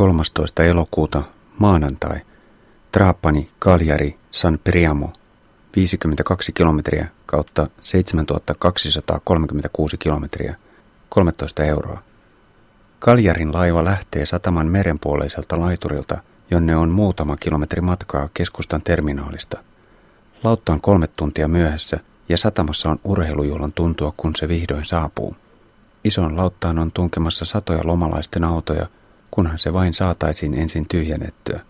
13. elokuuta maanantai. Trapani, Cagliari, San Priamo, 52 kilometriä kautta 7236 kilometriä, 13 euroa. Kaljarin laiva lähtee sataman merenpuoleiselta laiturilta, jonne on muutama kilometri matkaa keskustan terminaalista. Lautta on kolme tuntia myöhässä ja satamassa on urheilujuhlan tuntua, kun se vihdoin saapuu. Ison lauttaan on tunkemassa satoja lomalaisten autoja, kunhan se vain saataisiin ensin tyhjennettyä.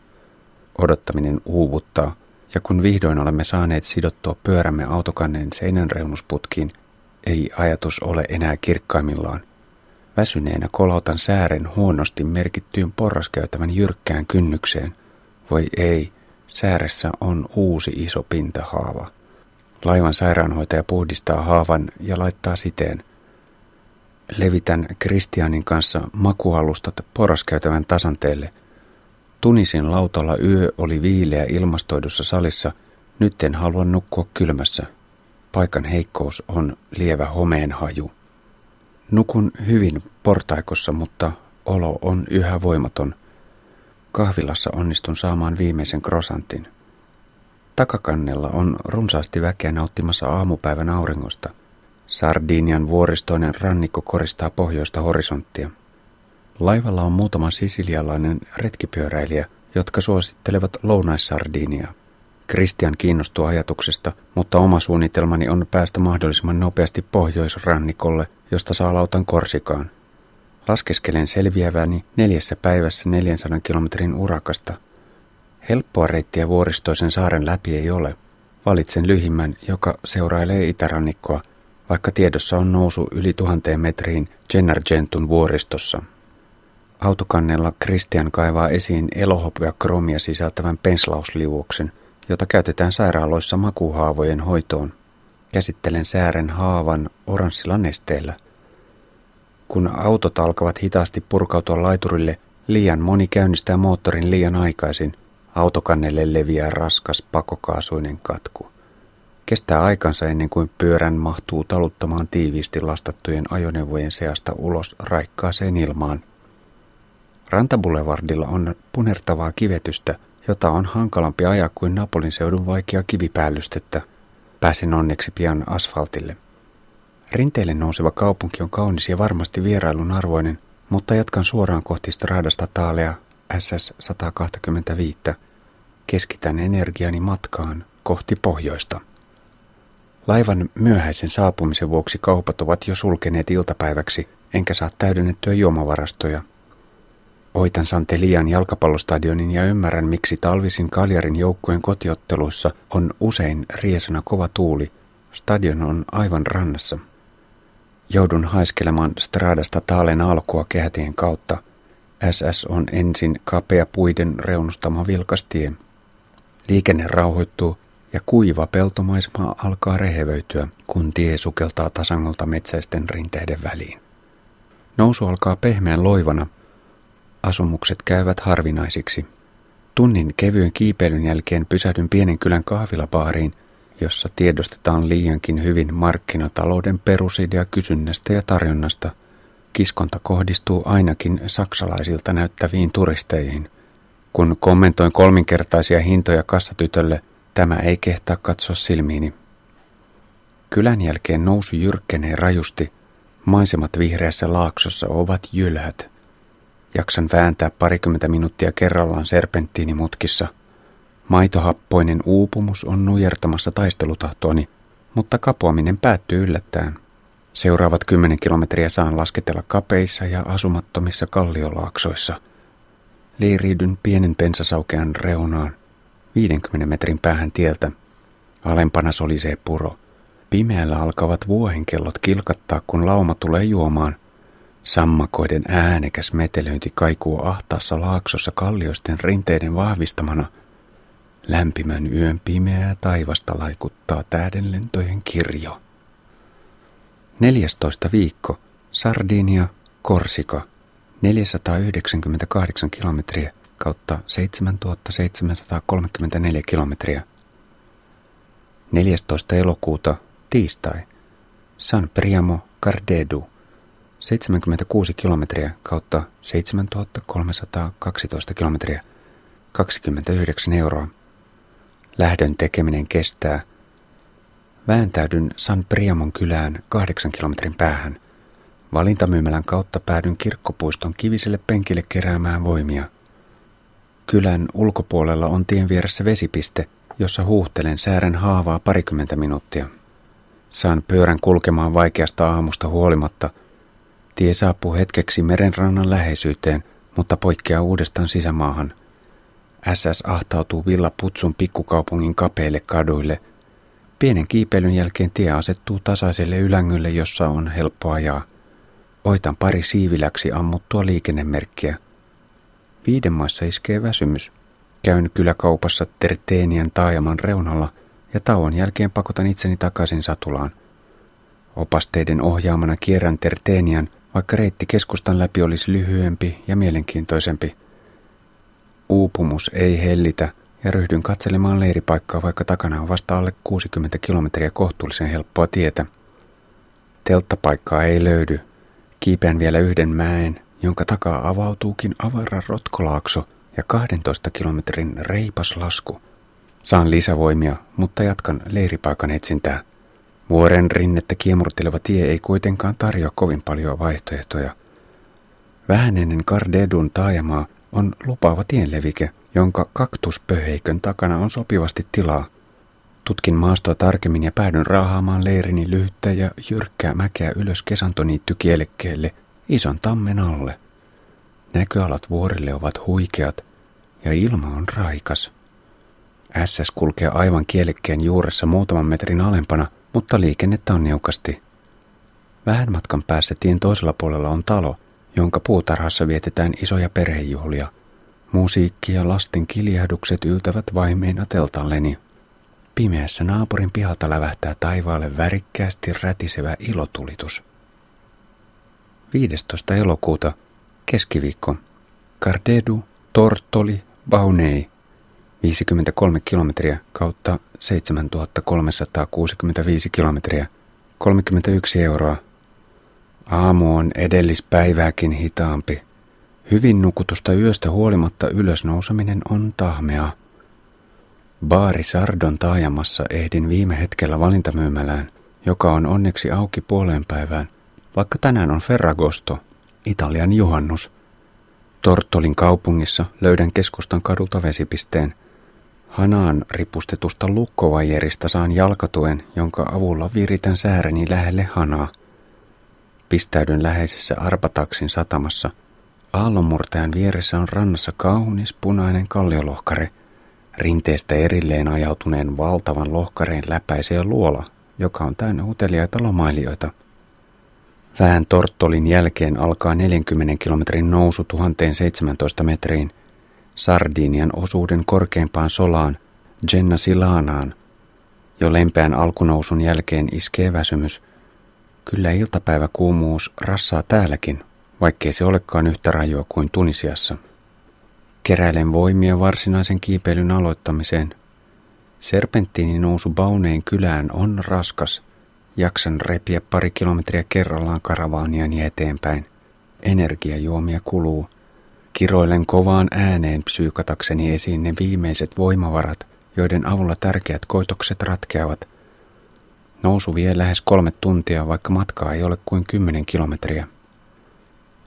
Odottaminen uuvuttaa, ja kun vihdoin olemme saaneet sidottua pyörämme autokannen seinän reunusputkiin, ei ajatus ole enää kirkkaimmillaan. Väsyneenä kolautan säären huonosti merkittyyn porraskäytävän jyrkkään kynnykseen. Voi ei, sääressä on uusi iso pintahaava. Laivan sairaanhoitaja puhdistaa haavan ja laittaa siteen. Levitän Kristianin kanssa makualustat porraskäytävän tasanteelle. Tunisin lautalla yö oli viileä ilmastoidussa salissa. Nyt en halua nukkua kylmässä. Paikan heikkous on lievä homeen haju. Nukun hyvin portaikossa, mutta olo on yhä voimaton. Kahvilassa onnistun saamaan viimeisen krosantin. Takakannella on runsaasti väkeä nauttimassa aamupäivän auringosta. Sardinian vuoristoinen rannikko koristaa pohjoista horisonttia. Laivalla on muutama sisilialainen retkipyöräilijä, jotka suosittelevat lounaissardinia. Christian kiinnostuu ajatuksesta, mutta oma suunnitelmani on päästä mahdollisimman nopeasti pohjoisrannikolle, josta saa lautan Korsikaan. Laskeskelen selviäväni neljässä päivässä 400 kilometrin urakasta. Helppoa reittiä vuoristoisen saaren läpi ei ole. Valitsen lyhimmän, joka seurailee itärannikkoa, vaikka tiedossa on nousu yli tuhanteen metriin Gennargentun vuoristossa. Autokannella Christian kaivaa esiin elohopea kromia sisältävän penslausliuoksen, jota käytetään sairaaloissa makuhaavojen hoitoon. Käsittelen säären haavan oranssilla nesteellä. Kun autot alkavat hitaasti purkautua laiturille, liian moni käynnistää moottorin liian aikaisin. Autokannelle leviää raskas pakokaasuinen katku. Kestää aikansa ennen kuin pyörän mahtuu taluttamaan tiiviisti lastattujen ajoneuvojen seasta ulos raikkaaseen ilmaan. Rantabulevardilla on punertavaa kivetystä – jota on hankalampi ajaa kuin Napolin seudun vaikea kivipäällystettä. Pääsin onneksi pian asfaltille. Rinteille nouseva kaupunki on kaunis ja varmasti vierailun arvoinen, mutta jatkan suoraan kohti Stradasta Taalea SS 125. Keskitän energiani matkaan kohti pohjoista. Laivan myöhäisen saapumisen vuoksi kaupat ovat jo sulkeneet iltapäiväksi, enkä saa täydennettyä juomavarastoja – Oitan Santelian jalkapallostadionin ja ymmärrän, miksi talvisin Kaljarin joukkueen kotiotteluissa on usein riesana kova tuuli. Stadion on aivan rannassa. Joudun haiskelemaan Stradasta taalen alkua kehätien kautta. SS on ensin kapea puiden reunustama vilkas tie. Liikenne rauhoittuu ja kuiva peltomaisema alkaa rehevöityä, kun tie sukeltaa tasangolta metsäisten rinteiden väliin. Nousu alkaa pehmeän loivana – Asumukset käyvät harvinaisiksi. Tunnin kevyen kiipeilyn jälkeen pysähdyn pienen kylän kahvilabaariin, jossa tiedostetaan liiankin hyvin markkinatalouden perusidea kysynnästä ja tarjonnasta. Kiskonta kohdistuu ainakin saksalaisilta näyttäviin turisteihin. Kun kommentoin kolminkertaisia hintoja kassatytölle, tämä ei kehtaa katsoa silmiini. Kylän jälkeen nousu jyrkkenee rajusti. Maisemat vihreässä laaksossa ovat jylhät. Jaksan vääntää parikymmentä minuuttia kerrallaan serpenttiinimutkissa. Maitohappoinen uupumus on nujertamassa taistelutahtoani, mutta kapoaminen päättyy yllättäen. Seuraavat kymmenen kilometriä saan lasketella kapeissa ja asumattomissa kalliolaaksoissa. Liiriidyn pienen pensasaukean reunaan, 50 metrin päähän tieltä. Alempana solisee puro. Pimeällä alkavat vuohenkellot kilkattaa, kun lauma tulee juomaan – Sammakoiden äänekäs metelöinti kaikuu ahtaassa laaksossa kallioisten rinteiden vahvistamana. Lämpimän yön pimeää taivasta laikuttaa tähdenlentojen kirjo. 14 viikko. Sardinia, Korsika. 498 kilometriä kautta 7734 kilometriä. 14. elokuuta, tiistai. San Priamo, Cardedu. 76 kilometriä kautta 7312 kilometriä 29 euroa. Lähdön tekeminen kestää. Vääntäydyn San Priamon kylään kahdeksan kilometrin päähän. Valintamyymälän kautta päädyn kirkkopuiston kiviselle penkille keräämään voimia. Kylän ulkopuolella on tien vieressä vesipiste, jossa huuhtelen säären haavaa parikymmentä minuuttia. Saan pyörän kulkemaan vaikeasta aamusta huolimatta. Tie saapuu hetkeksi merenrannan läheisyyteen, mutta poikkeaa uudestaan sisämaahan. SS ahtautuu Villa Putsun pikkukaupungin kapeille kaduille. Pienen kiipeilyn jälkeen tie asettuu tasaiselle ylängölle, jossa on helppo ajaa. Oitan pari siiviläksi ammuttua liikennemerkkiä. Viiden maissa iskee väsymys. Käyn kyläkaupassa Terteenian taajaman reunalla ja tauon jälkeen pakotan itseni takaisin satulaan. Opasteiden ohjaamana kierrän Terteenian, vaikka reitti keskustan läpi olisi lyhyempi ja mielenkiintoisempi. Uupumus ei hellitä ja ryhdyn katselemaan leiripaikkaa, vaikka takana on vasta alle 60 kilometriä kohtuullisen helppoa tietä. Telttapaikkaa ei löydy. Kiipeän vielä yhden mäen, jonka takaa avautuukin avara rotkolaakso ja 12 kilometrin reipas lasku. Saan lisävoimia, mutta jatkan leiripaikan etsintää. Vuoren rinnettä kiemurteleva tie ei kuitenkaan tarjoa kovin paljon vaihtoehtoja. Vähän ennen Kardedun taajamaa on lupaava tienlevike, jonka kaktuspöheikön takana on sopivasti tilaa. Tutkin maastoa tarkemmin ja päädyn raahaamaan leirini lyhyttä ja jyrkkää mäkeä ylös kesantoniittykielekkeelle ison tammen alle. Näköalat vuorille ovat huikeat ja ilma on raikas. SS kulkee aivan kielekkeen juuressa muutaman metrin alempana, mutta liikennettä on niukasti. Vähän matkan päässä tien toisella puolella on talo, jonka puutarhassa vietetään isoja perhejuhlia. Musiikki ja lasten kiljahdukset yltävät vaimeina teltalleni. Pimeässä naapurin pihalta lävähtää taivaalle värikkäästi rätisevä ilotulitus. 15. elokuuta, keskiviikko. Cardedu, Tortoli, Baunei, 53 kilometriä kautta 7365 kilometriä, 31 euroa. Aamu on edellispäivääkin hitaampi. Hyvin nukutusta yöstä huolimatta ylösnouseminen on tahmea. Baari Sardon taajamassa ehdin viime hetkellä valintamyymälään, joka on onneksi auki puoleen päivään, vaikka tänään on Ferragosto, Italian juhannus. Tortolin kaupungissa löydän keskustan kadulta vesipisteen. Hanaan ripustetusta lukkovajerista saan jalkatuen, jonka avulla viritän sääreni lähelle hanaa. Pistäydyn läheisessä Arpataksin satamassa. Aallonmurtajan vieressä on rannassa kaunis punainen kalliolohkare. Rinteestä erilleen ajautuneen valtavan lohkareen läpäisee luola, joka on täynnä uteliaita lomailijoita. Vähän Torttolin jälkeen alkaa 40 kilometrin nousu 1017 metriin, Sardinian osuuden korkeimpaan solaan, Silanaan. Jo lempeän alkunousun jälkeen iskee väsymys. Kyllä iltapäiväkuumuus rassaa täälläkin, vaikkei se olekaan yhtä rajua kuin Tunisiassa. Keräilen voimia varsinaisen kiipeilyn aloittamiseen. Serpenttiinin nousu Bauneen kylään on raskas – Jaksan repiä pari kilometriä kerrallaan karavaaniani eteenpäin. Energiajuomia kuluu. Kiroilen kovaan ääneen psyykatakseni esiin ne viimeiset voimavarat, joiden avulla tärkeät koitokset ratkeavat. Nousu vie lähes kolme tuntia, vaikka matkaa ei ole kuin kymmenen kilometriä.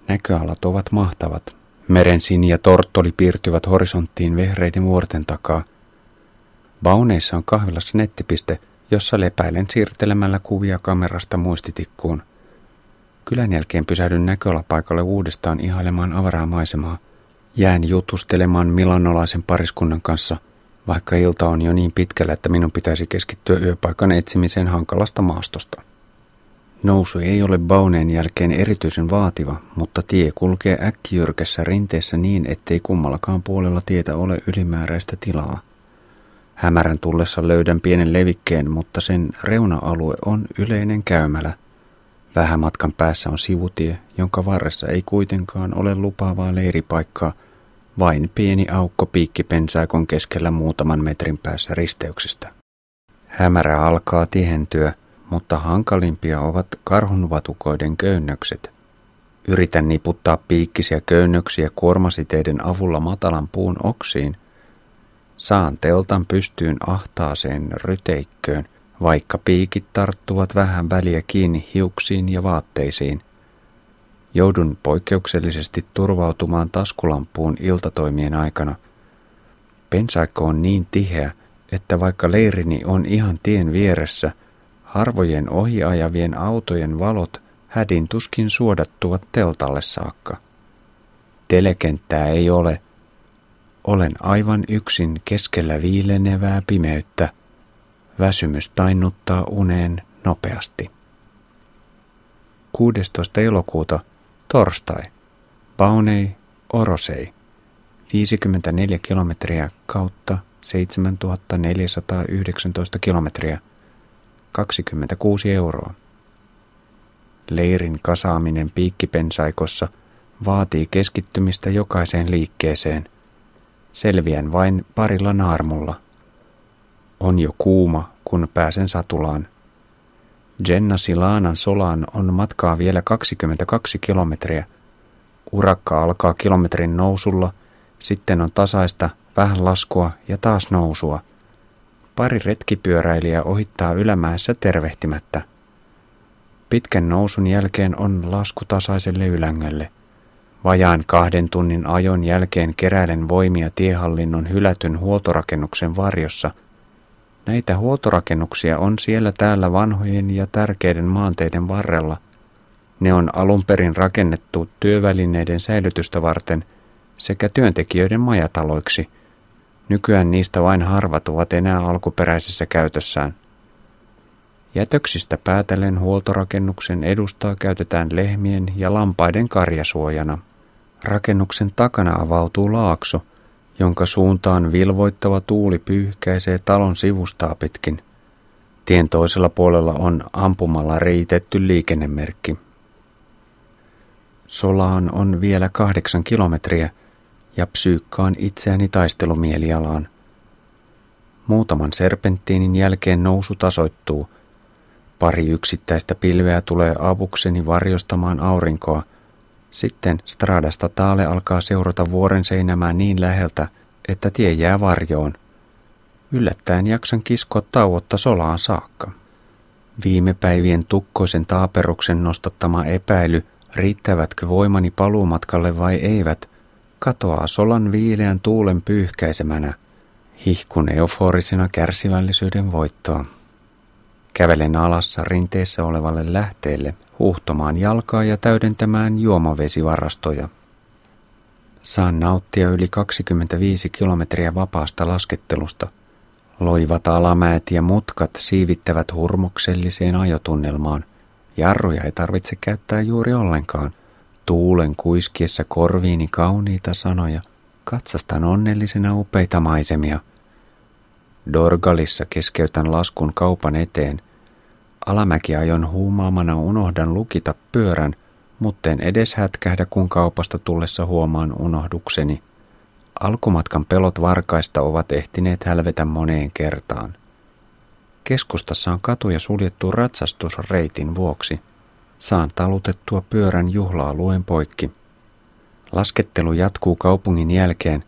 Näköalat ovat mahtavat. Meren sini ja torttoli piirtyvät horisonttiin vehreiden vuorten takaa. Bauneissa on kahvilassa nettipiste – jossa lepäilen siirtelemällä kuvia kamerasta muistitikkuun. Kylän jälkeen pysähdyn näköalapaikalle uudestaan ihailemaan avaraa maisemaa. Jään jutustelemaan milanolaisen pariskunnan kanssa, vaikka ilta on jo niin pitkällä, että minun pitäisi keskittyä yöpaikan etsimiseen hankalasta maastosta. Nousu ei ole Bauneen jälkeen erityisen vaativa, mutta tie kulkee äkkijyrkässä rinteessä niin, ettei kummallakaan puolella tietä ole ylimääräistä tilaa. Hämärän tullessa löydän pienen levikkeen, mutta sen reuna-alue on yleinen käymälä. Vähän matkan päässä on sivutie, jonka varressa ei kuitenkaan ole lupaavaa leiripaikkaa, vain pieni aukko piikkipensaikon keskellä muutaman metrin päässä risteyksestä. Hämärä alkaa tihentyä, mutta hankalimpia ovat karhunvatukoiden köynnökset. Yritän niputtaa piikkisiä köynnöksiä kuormasiteiden avulla matalan puun oksiin. Saan teltan pystyyn ahtaaseen ryteikköön, vaikka piikit tarttuvat vähän väliä kiinni hiuksiin ja vaatteisiin. Joudun poikkeuksellisesti turvautumaan taskulampuun iltatoimien aikana. Pensaikko on niin tiheä, että vaikka leirini on ihan tien vieressä, harvojen ohiajavien autojen valot hädin tuskin suodattuvat teltalle saakka. Telekenttää ei ole. Olen aivan yksin keskellä viilenevää pimeyttä. Väsymys tainnuttaa uneen nopeasti. 16. elokuuta, torstai. Paunei, Orosei. 54 kilometriä kautta 7419 kilometriä. 26 euroa. Leirin kasaaminen piikkipensaikossa vaatii keskittymistä jokaiseen liikkeeseen. Selviän vain parilla naarmulla. On jo kuuma, kun pääsen satulaan. Jenna Silanan solaan on matkaa vielä 22 kilometriä. Urakka alkaa kilometrin nousulla, sitten on tasaista, vähän laskua ja taas nousua. Pari retkipyöräilijää ohittaa ylämäessä tervehtimättä – Pitkän nousun jälkeen on lasku tasaiselle ylängölle. Vajaan kahden tunnin ajon jälkeen keräilen voimia tiehallinnon hylätyn huoltorakennuksen varjossa. Näitä huoltorakennuksia on siellä täällä vanhojen ja tärkeiden maanteiden varrella. Ne on alun perin rakennettu työvälineiden säilytystä varten sekä työntekijöiden majataloiksi. Nykyään niistä vain harvat ovat enää alkuperäisessä käytössään. Jätöksistä päätellen huoltorakennuksen edustaa käytetään lehmien ja lampaiden karjasuojana. Rakennuksen takana avautuu laakso, jonka suuntaan vilvoittava tuuli pyyhkäisee talon sivustaa pitkin. Tien toisella puolella on ampumalla riitetty liikennemerkki. Solaan on vielä kahdeksan kilometriä ja psyykkaan itseäni taistelumielialaan. Muutaman serpenttiinin jälkeen nousu tasoittuu – Pari yksittäistä pilveä tulee avukseni varjostamaan aurinkoa. Sitten stradasta taale alkaa seurata vuoren seinämää niin läheltä, että tie jää varjoon. Yllättäen jaksan kiskoa tauotta solaan saakka. Viime päivien tukkoisen taaperuksen nostattama epäily, riittävätkö voimani paluumatkalle vai eivät, katoaa solan viileän tuulen pyyhkäisemänä, hihkun euforisena kärsivällisyyden voittoa. Kävelen alassa rinteessä olevalle lähteelle huhtomaan jalkaa ja täydentämään juomavesivarastoja. Saan nauttia yli 25 kilometriä vapaasta laskettelusta. Loivat alamäet ja mutkat siivittävät hurmokselliseen ajotunnelmaan. Jarruja ei tarvitse käyttää juuri ollenkaan. Tuulen kuiskiessa korviini kauniita sanoja. Katsastan onnellisena upeita maisemia – Dorgalissa keskeytän laskun kaupan eteen. Alamäkiajon huumaamana unohdan lukita pyörän, mutten edes hätkähdä, kun kaupasta tullessa huomaan unohdukseni. Alkumatkan pelot varkaista ovat ehtineet hälvetä moneen kertaan. Keskustassa on katuja suljettu ratsastusreitin vuoksi. Saan talutettua pyörän juhla-alueen poikki. Laskettelu jatkuu kaupungin jälkeen.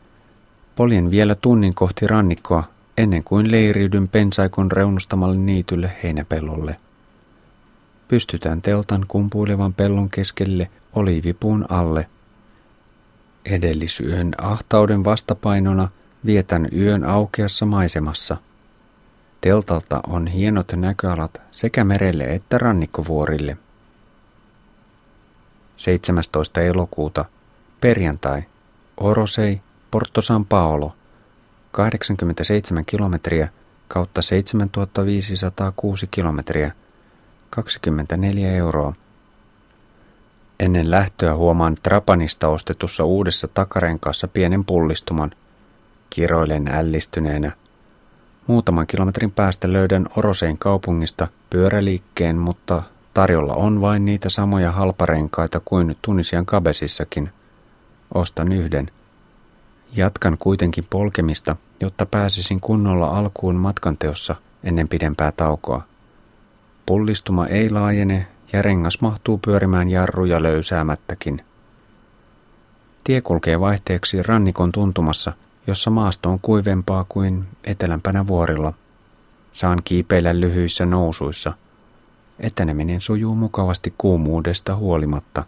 Poljen vielä tunnin kohti rannikkoa, ennen kuin leiriydyn pensaikon reunustamalle niitylle heinäpellolle. Pystytään teltan kumpuilevan pellon keskelle oliivipuun alle. Edellisyön ahtauden vastapainona vietän yön aukeassa maisemassa. Teltalta on hienot näköalat sekä merelle että rannikkovuorille. 17. elokuuta, perjantai, Orosei, Porto San Paolo – 87 kilometriä kautta 7506 kilometriä, 24 euroa. Ennen lähtöä huomaan Trapanista ostetussa uudessa takarenkaassa pienen pullistuman. Kiroilen ällistyneenä. Muutaman kilometrin päästä löydän Orosein kaupungista pyöräliikkeen, mutta tarjolla on vain niitä samoja halparenkaita kuin Tunisian Kabesissakin. Ostan yhden – Jatkan kuitenkin polkemista, jotta pääsisin kunnolla alkuun matkanteossa ennen pidempää taukoa. Pullistuma ei laajene ja rengas mahtuu pyörimään jarruja löysäämättäkin. Tie kulkee vaihteeksi rannikon tuntumassa, jossa maasto on kuivempaa kuin etelämpänä vuorilla. Saan kiipeillä lyhyissä nousuissa. Eteneminen sujuu mukavasti kuumuudesta huolimatta.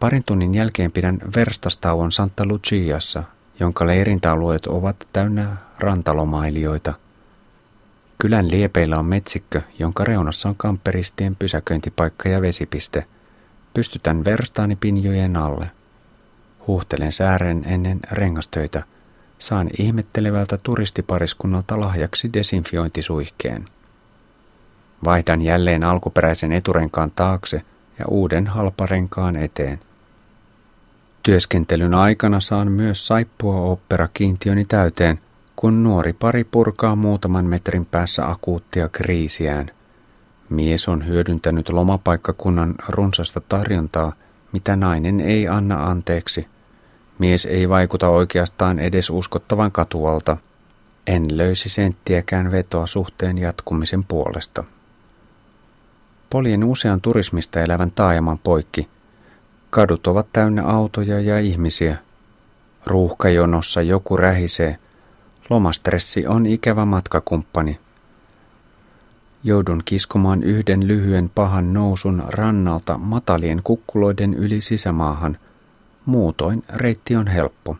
Parin tunnin jälkeen pidän verstastauon Santa Luciassa, jonka leirintäalueet ovat täynnä rantalomailijoita. Kylän liepeillä on metsikkö, jonka reunassa on kamperistien pysäköintipaikka ja vesipiste. Pystytän verstaani pinjojen alle. Huuhtelen säären ennen rengastöitä. Saan ihmettelevältä turistipariskunnalta lahjaksi desinfiointisuihkeen. Vaihdan jälleen alkuperäisen eturenkaan taakse ja uuden halparenkaan eteen. Työskentelyn aikana saan myös saippua opera kiintiöni täyteen, kun nuori pari purkaa muutaman metrin päässä akuuttia kriisiään. Mies on hyödyntänyt lomapaikkakunnan runsasta tarjontaa, mitä nainen ei anna anteeksi. Mies ei vaikuta oikeastaan edes uskottavan katualta. En löysi senttiäkään vetoa suhteen jatkumisen puolesta. Poljen usean turismista elävän taajaman poikki. Kadut ovat täynnä autoja ja ihmisiä. Ruuhkajonossa joku rähisee. Lomastressi on ikävä matkakumppani. Joudun kiskomaan yhden lyhyen pahan nousun rannalta matalien kukkuloiden yli sisämaahan. Muutoin reitti on helppo.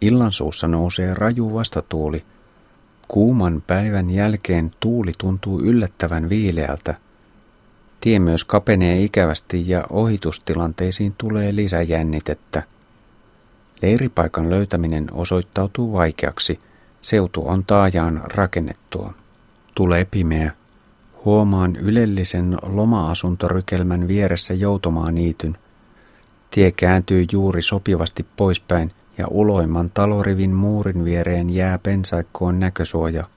Illan suussa nousee raju vastatuuli. Kuuman päivän jälkeen tuuli tuntuu yllättävän viileältä – Tie myös kapenee ikävästi ja ohitustilanteisiin tulee lisäjännitettä. Leiripaikan löytäminen osoittautuu vaikeaksi. Seutu on taajaan rakennettua. Tulee pimeä. Huomaan ylellisen loma-asuntorykelmän vieressä joutomaaniityn. Tie kääntyy juuri sopivasti poispäin ja uloimman talorivin muurin viereen jää pensaikkoon näkösuoja –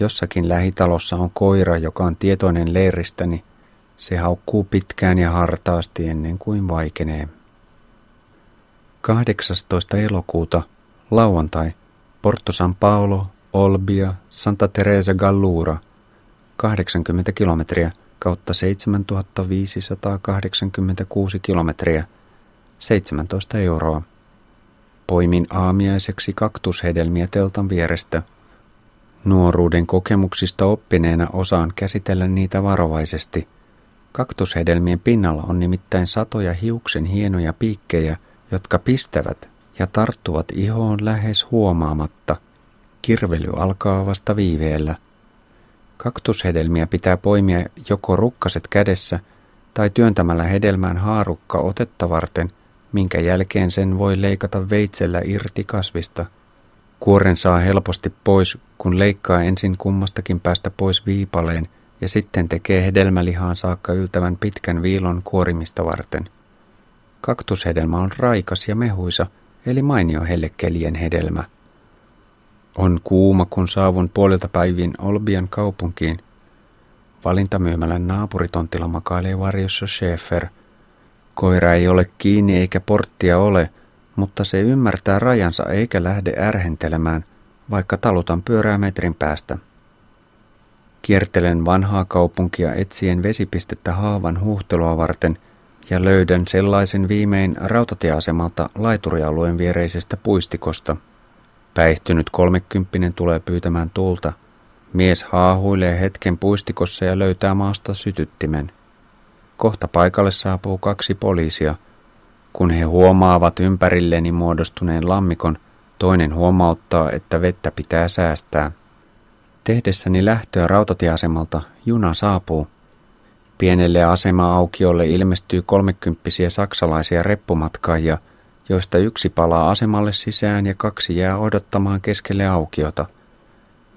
Jossakin lähitalossa on koira, joka on tietoinen leiristäni. Se haukkuu pitkään ja hartaasti ennen kuin vaikenee. 18. elokuuta, lauantai, Porto San Paolo, Olbia, Santa Teresa Gallura, 80 kilometriä kautta 7586 kilometriä, 17 euroa. Poimin aamiaiseksi kaktushedelmiä teltan vierestä – Nuoruuden kokemuksista oppineena osaan käsitellä niitä varovaisesti. Kaktushedelmien pinnalla on nimittäin satoja hiuksen hienoja piikkejä, jotka pistävät ja tarttuvat ihoon lähes huomaamatta. Kirvely alkaa vasta viiveellä. Kaktushedelmiä pitää poimia joko rukkaset kädessä tai työntämällä hedelmään haarukka otetta varten, minkä jälkeen sen voi leikata veitsellä irti kasvista – Kuoren saa helposti pois, kun leikkaa ensin kummastakin päästä pois viipaleen ja sitten tekee hedelmälihaan saakka yltävän pitkän viilon kuorimista varten. Kaktushedelmä on raikas ja mehuisa, eli mainio hellekelien hedelmä. On kuuma, kun saavun puolilta päivin Olbian kaupunkiin. Valintamyymälän naapuritontilla makailee varjossa Schäfer. Koira ei ole kiinni eikä porttia ole – mutta se ymmärtää rajansa eikä lähde ärhentelemään, vaikka talutan pyörää metrin päästä. Kiertelen vanhaa kaupunkia etsien vesipistettä haavan huhtelua varten ja löydän sellaisen viimein rautatieasemalta laiturialueen viereisestä puistikosta. Päihtynyt kolmekymppinen tulee pyytämään tulta. Mies haahuilee hetken puistikossa ja löytää maasta sytyttimen. Kohta paikalle saapuu kaksi poliisia – kun he huomaavat ympärilleni muodostuneen lammikon, toinen huomauttaa, että vettä pitää säästää. Tehdessäni lähtöä rautatieasemalta juna saapuu. Pienelle asema-aukiolle ilmestyy kolmekymppisiä saksalaisia reppumatkaajia, joista yksi palaa asemalle sisään ja kaksi jää odottamaan keskelle aukiota.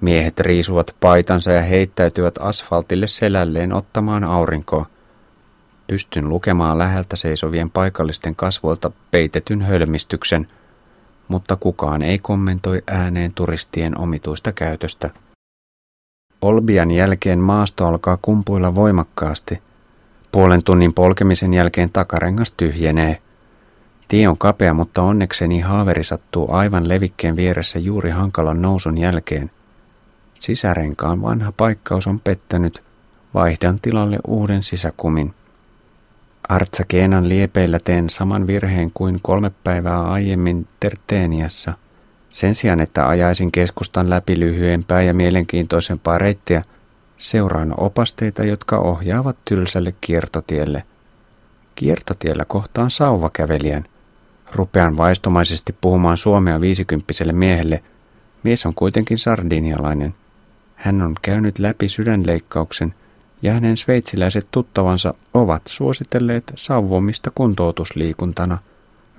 Miehet riisuvat paitansa ja heittäytyvät asfaltille selälleen ottamaan aurinkoa. Pystyn lukemaan läheltä seisovien paikallisten kasvoilta peitetyn hölmistyksen, mutta kukaan ei kommentoi ääneen turistien omituista käytöstä. Olbian jälkeen maasto alkaa kumpuilla voimakkaasti. Puolen tunnin polkemisen jälkeen takarengas tyhjenee. Tie on kapea, mutta onnekseni haaveri sattuu aivan levikkeen vieressä juuri hankalan nousun jälkeen. Sisärenkaan vanha paikkaus on pettänyt – vaihdan tilalle uuden sisäkumin. Artsakeenan liepeillä teen saman virheen kuin kolme päivää aiemmin Terteeniassa. Sen sijaan, että ajaisin keskustan läpi lyhyempää ja mielenkiintoisempaa reittiä, seuraan opasteita, jotka ohjaavat tylsälle kiertotielle. Kiertotiellä kohtaan sauvakävelijän. Rupean vaistomaisesti puhumaan suomea viisikymppiselle miehelle. Mies on kuitenkin sardinialainen. Hän on käynyt läpi sydänleikkauksen ja hänen sveitsiläiset tuttavansa ovat suositelleet sauvomista kuntoutusliikuntana.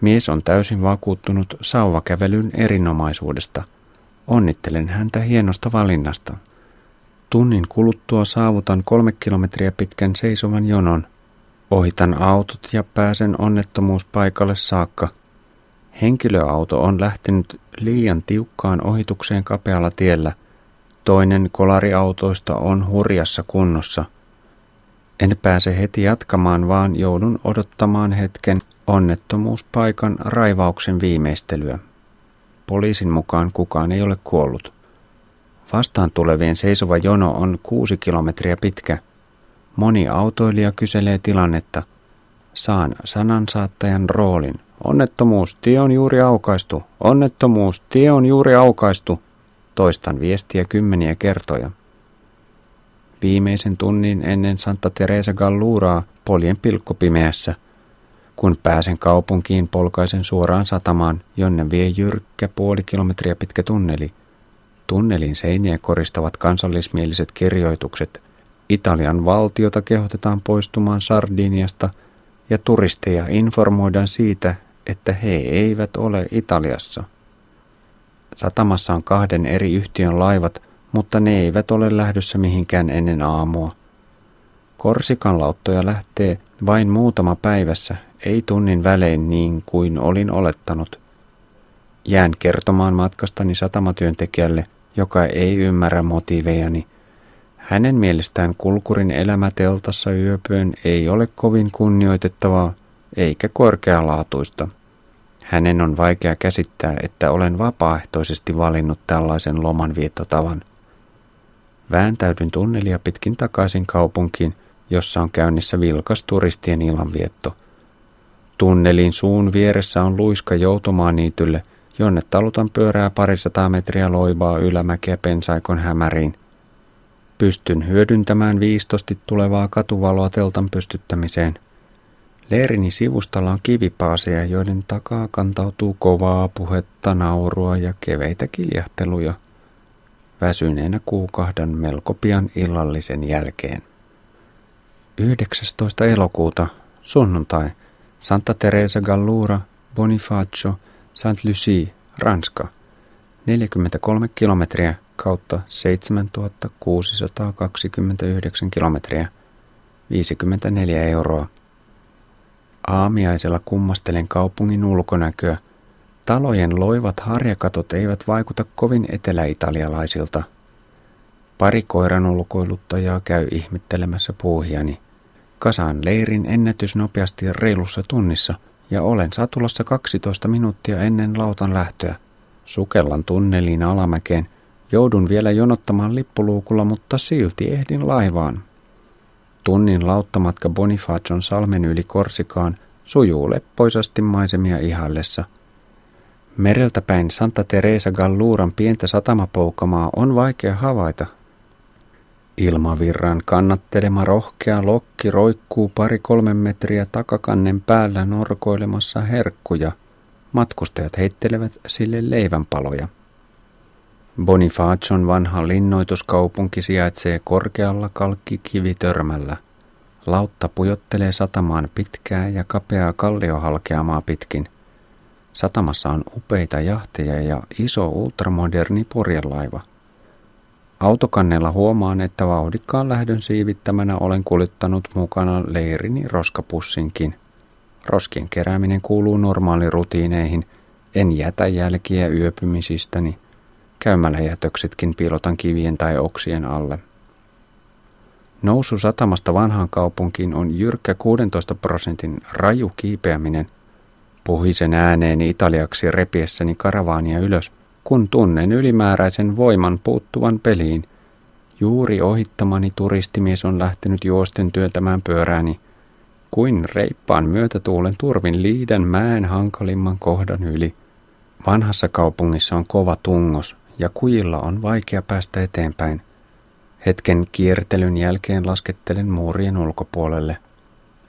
Mies on täysin vakuuttunut sauvakävelyn erinomaisuudesta. Onnittelen häntä hienosta valinnasta. Tunnin kuluttua saavutan kolme kilometriä pitkän seisovan jonon. Ohitan autot ja pääsen onnettomuuspaikalle saakka. Henkilöauto on lähtenyt liian tiukkaan ohitukseen kapealla tiellä. Toinen kolariautoista on hurjassa kunnossa. En pääse heti jatkamaan, vaan joudun odottamaan hetken onnettomuuspaikan raivauksen viimeistelyä. Poliisin mukaan kukaan ei ole kuollut. Vastaan tulevien seisova jono on kuusi kilometriä pitkä. Moni autoilija kyselee tilannetta. Saan sanansaattajan roolin. Onnettomuus, tie on juuri aukaistu. Onnettomuus, tie on juuri aukaistu. Toistan viestiä kymmeniä kertoja. Viimeisen tunnin ennen Santa Teresa Galluraa poljen pilkkopimeässä. Kun pääsen kaupunkiin, polkaisen suoraan satamaan, jonne vie jyrkkä puoli kilometriä pitkä tunneli. Tunnelin seiniä koristavat kansallismieliset kirjoitukset. Italian valtiota kehotetaan poistumaan Sardiniasta ja turisteja informoidaan siitä, että he eivät ole Italiassa. Satamassa on kahden eri yhtiön laivat, mutta ne eivät ole lähdössä mihinkään ennen aamua. Korsikan lauttoja lähtee vain muutama päivässä, ei tunnin välein niin kuin olin olettanut. Jään kertomaan matkastani satamatyöntekijälle, joka ei ymmärrä motiivejani. Hänen mielestään kulkurin elämä teltassa yöpyön ei ole kovin kunnioitettavaa eikä korkealaatuista. Hänen on vaikea käsittää, että olen vapaaehtoisesti valinnut tällaisen lomanviettotavan. Vääntäydyn tunnelia pitkin takaisin kaupunkiin, jossa on käynnissä vilkas turistien illanvietto. Tunnelin suun vieressä on luiska joutomaaniitylle, jonne talutan pyörää parisataa metriä loivaa ylämäkeä pensaikon hämäriin. Pystyn hyödyntämään viistosti tulevaa katuvaloa teltan pystyttämiseen – Leerini sivustalla on kivipaaseja, joiden takaa kantautuu kovaa puhetta, naurua ja keveitä kiljahteluja. Väsyneenä kuukahdan melko pian illallisen jälkeen. 19. elokuuta, sunnuntai, Santa Teresa Gallura, Bonifacio, Saint Lucie, Ranska. 43 kilometriä kautta 7629 kilometriä. 54 euroa. Aamiaisella kummastelen kaupungin ulkonäköä. Talojen loivat harjakatot eivät vaikuta kovin eteläitalialaisilta. Pari koiran ulkoiluttajaa käy ihmettelemässä puuhiani. Kasaan leirin ennätys nopeasti reilussa tunnissa ja olen satulassa 12 minuuttia ennen lautan lähtöä. Sukellan tunneliin alamäkeen. Joudun vielä jonottamaan lippuluukulla, mutta silti ehdin laivaan. Tunnin lauttamatka Bonifacion salmen yli Korsikaan sujuu leppoisasti maisemia ihallessa. Mereltä päin Santa Teresa Galluran pientä satamapoukamaa on vaikea havaita. Ilmavirran kannattelema rohkea lokki roikkuu pari kolme metriä takakannen päällä norkoilemassa herkkuja. Matkustajat heittelevät sille leivänpaloja. Bonifacion vanha linnoituskaupunki sijaitsee korkealla kalkkikivitörmällä. Lautta pujottelee satamaan pitkää ja kapeaa kalliohalkeamaa pitkin. Satamassa on upeita jahteja ja iso ultramoderni purjelaiva. Autokannella huomaan, että vauhdikkaan lähdön siivittämänä olen kuljettanut mukana leirini roskapussinkin. Roskien kerääminen kuuluu normaalirutiineihin. En jätä jälkiä yöpymisistäni – Käymäläjätöksetkin piilotan kivien tai oksien alle. Nousu satamasta vanhaan kaupunkiin on jyrkkä 16 prosentin raju kiipeäminen. Puhisen ääneen italiaksi repiessäni karavaania ylös, kun tunnen ylimääräisen voiman puuttuvan peliin. Juuri ohittamani turistimies on lähtenyt juosten työntämään pyörääni, kuin reippaan myötätuulen turvin liiden mäen hankalimman kohdan yli. Vanhassa kaupungissa on kova tungos ja kujilla on vaikea päästä eteenpäin. Hetken kiertelyn jälkeen laskettelen muurien ulkopuolelle.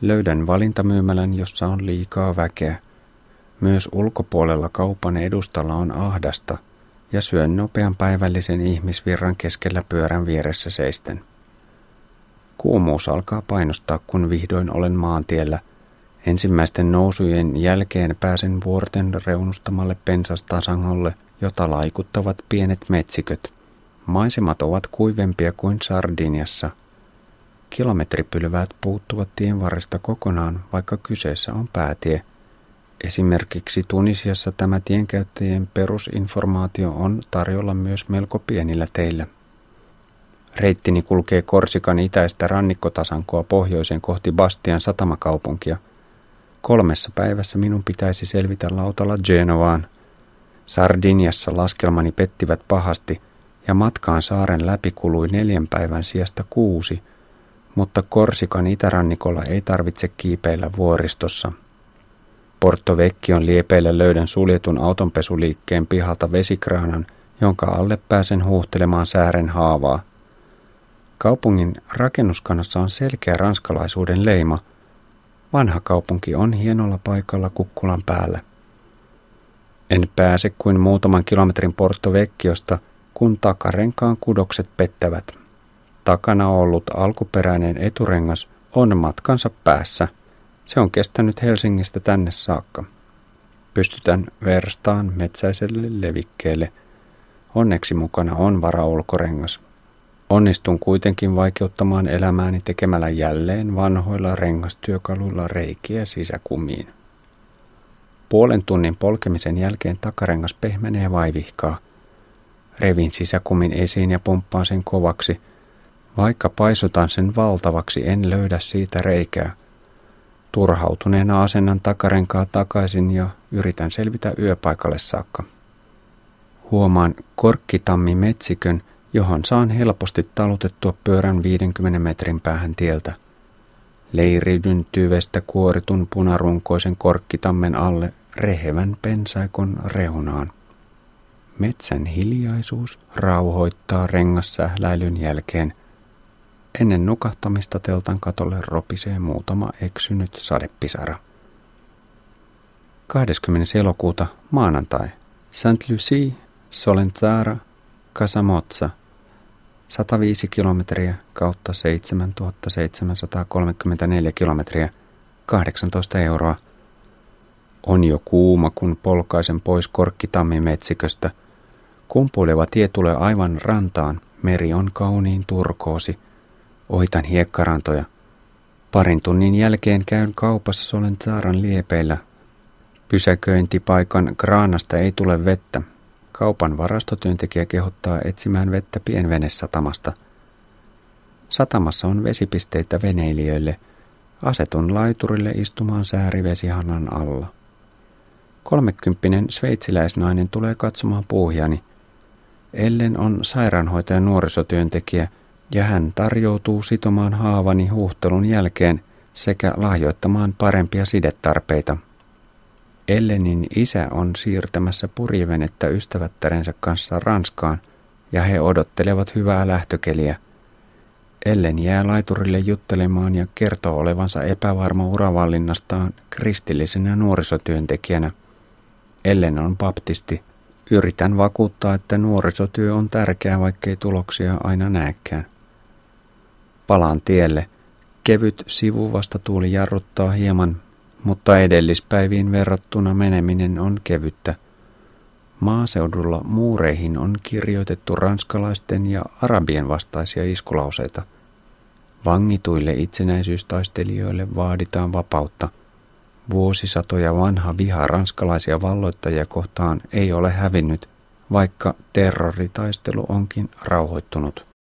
Löydän valintamyymälän, jossa on liikaa väkeä. Myös ulkopuolella kaupan edustalla on ahdasta ja syön nopean päivällisen ihmisvirran keskellä pyörän vieressä seisten. Kuumuus alkaa painostaa, kun vihdoin olen maantiellä. Ensimmäisten nousujen jälkeen pääsen vuorten reunustamalle pensastasangolle, jota laikuttavat pienet metsiköt. Maisemat ovat kuivempia kuin Sardiniassa. Kilometripylväät puuttuvat tien varresta kokonaan, vaikka kyseessä on päätie – Esimerkiksi Tunisiassa tämä tienkäyttäjien perusinformaatio on tarjolla myös melko pienillä teillä. Reittini kulkee Korsikan itäistä rannikkotasankoa pohjoiseen kohti Bastian satamakaupunkia. Kolmessa päivässä minun pitäisi selvitä lautalla Genovaan. Sardiniassa laskelmani pettivät pahasti ja matkaan saaren läpi kului neljän päivän sijasta kuusi, mutta Korsikan itärannikolla ei tarvitse kiipeillä vuoristossa – Porto Vecchion liepeillä löydän suljetun autonpesuliikkeen pihalta vesikraanan, jonka alle pääsen huuhtelemaan säären haavaa. Kaupungin rakennuskannassa on selkeä ranskalaisuuden leima. Vanha kaupunki on hienolla paikalla kukkulan päällä. En pääse kuin muutaman kilometrin Porto Vecchiosta, kun takarenkaan kudokset pettävät. Takana ollut alkuperäinen eturengas on matkansa päässä – se on kestänyt Helsingistä tänne saakka. Pystytään verstaan metsäiselle levikkeelle. Onneksi mukana on varaulkorengas. Onnistun kuitenkin vaikeuttamaan elämääni tekemällä jälleen vanhoilla rengastyökaluilla reikiä sisäkumiin. Puolen tunnin polkemisen jälkeen takarengas pehmenee vaivihkaa. Revin sisäkumin esiin ja pumppaan sen kovaksi. Vaikka paisutan sen valtavaksi, en löydä siitä reikää. Turhautuneena asennan takarenkaa takaisin ja yritän selvitä yöpaikalle saakka. Huomaan korkkitammi metsikön, johon saan helposti talutettua pyörän 50 metrin päähän tieltä. Leiridyn tyvestä kuoritun punarunkoisen korkkitammen alle rehevän pensaikon reunaan. Metsän hiljaisuus rauhoittaa rengassähläilyn jälkeen – Ennen nukahtamista teltan katolle ropisee muutama eksynyt sadepisara. 20. elokuuta maanantai. Saint Lucie, Solenzara, Casamozza. 105 kilometriä kautta 7734 kilometriä, 18 euroa. On jo kuuma, kun polkaisen pois korkkitammmetsiköstä. Kumpuileva tie tulee aivan rantaan. Meri on kauniin turkoosi – Ohitan hiekkarantoja. Parin tunnin jälkeen käyn kaupassa Solen Saaran liepeillä. Pysäköintipaikan kraanasta ei tule vettä. Kaupan varastotyöntekijä kehottaa etsimään vettä pienvenesatamasta. Satamassa on vesipisteitä veneilijöille. Asetun laiturille istumaan säärivesihanan alla. Kolmekymppinen sveitsiläisnainen tulee katsomaan puuhiani. Ellen on sairaanhoitajan nuorisotyöntekijä – ja hän tarjoutuu sitomaan haavani huuhtelun jälkeen sekä lahjoittamaan parempia sidetarpeita. Ellenin isä on siirtämässä purjevenettä ystävättärensä kanssa Ranskaan ja he odottelevat hyvää lähtökeliä. Ellen jää laiturille juttelemaan ja kertoo olevansa epävarma uravallinnastaan kristillisenä nuorisotyöntekijänä. Ellen on baptisti. Yritän vakuuttaa, että nuorisotyö on tärkeää, vaikkei tuloksia aina näekään. Palaan tielle. Kevyt sivuvastatuuli jarruttaa hieman, mutta edellispäiviin verrattuna meneminen on kevyttä. Maaseudulla muureihin on kirjoitettu ranskalaisten ja arabien vastaisia iskulauseita. Vangituille itsenäisyystaistelijoille vaaditaan vapautta. Vuosisatoja vanha viha ranskalaisia valloittajia kohtaan ei ole hävinnyt, vaikka terroritaistelu onkin rauhoittunut.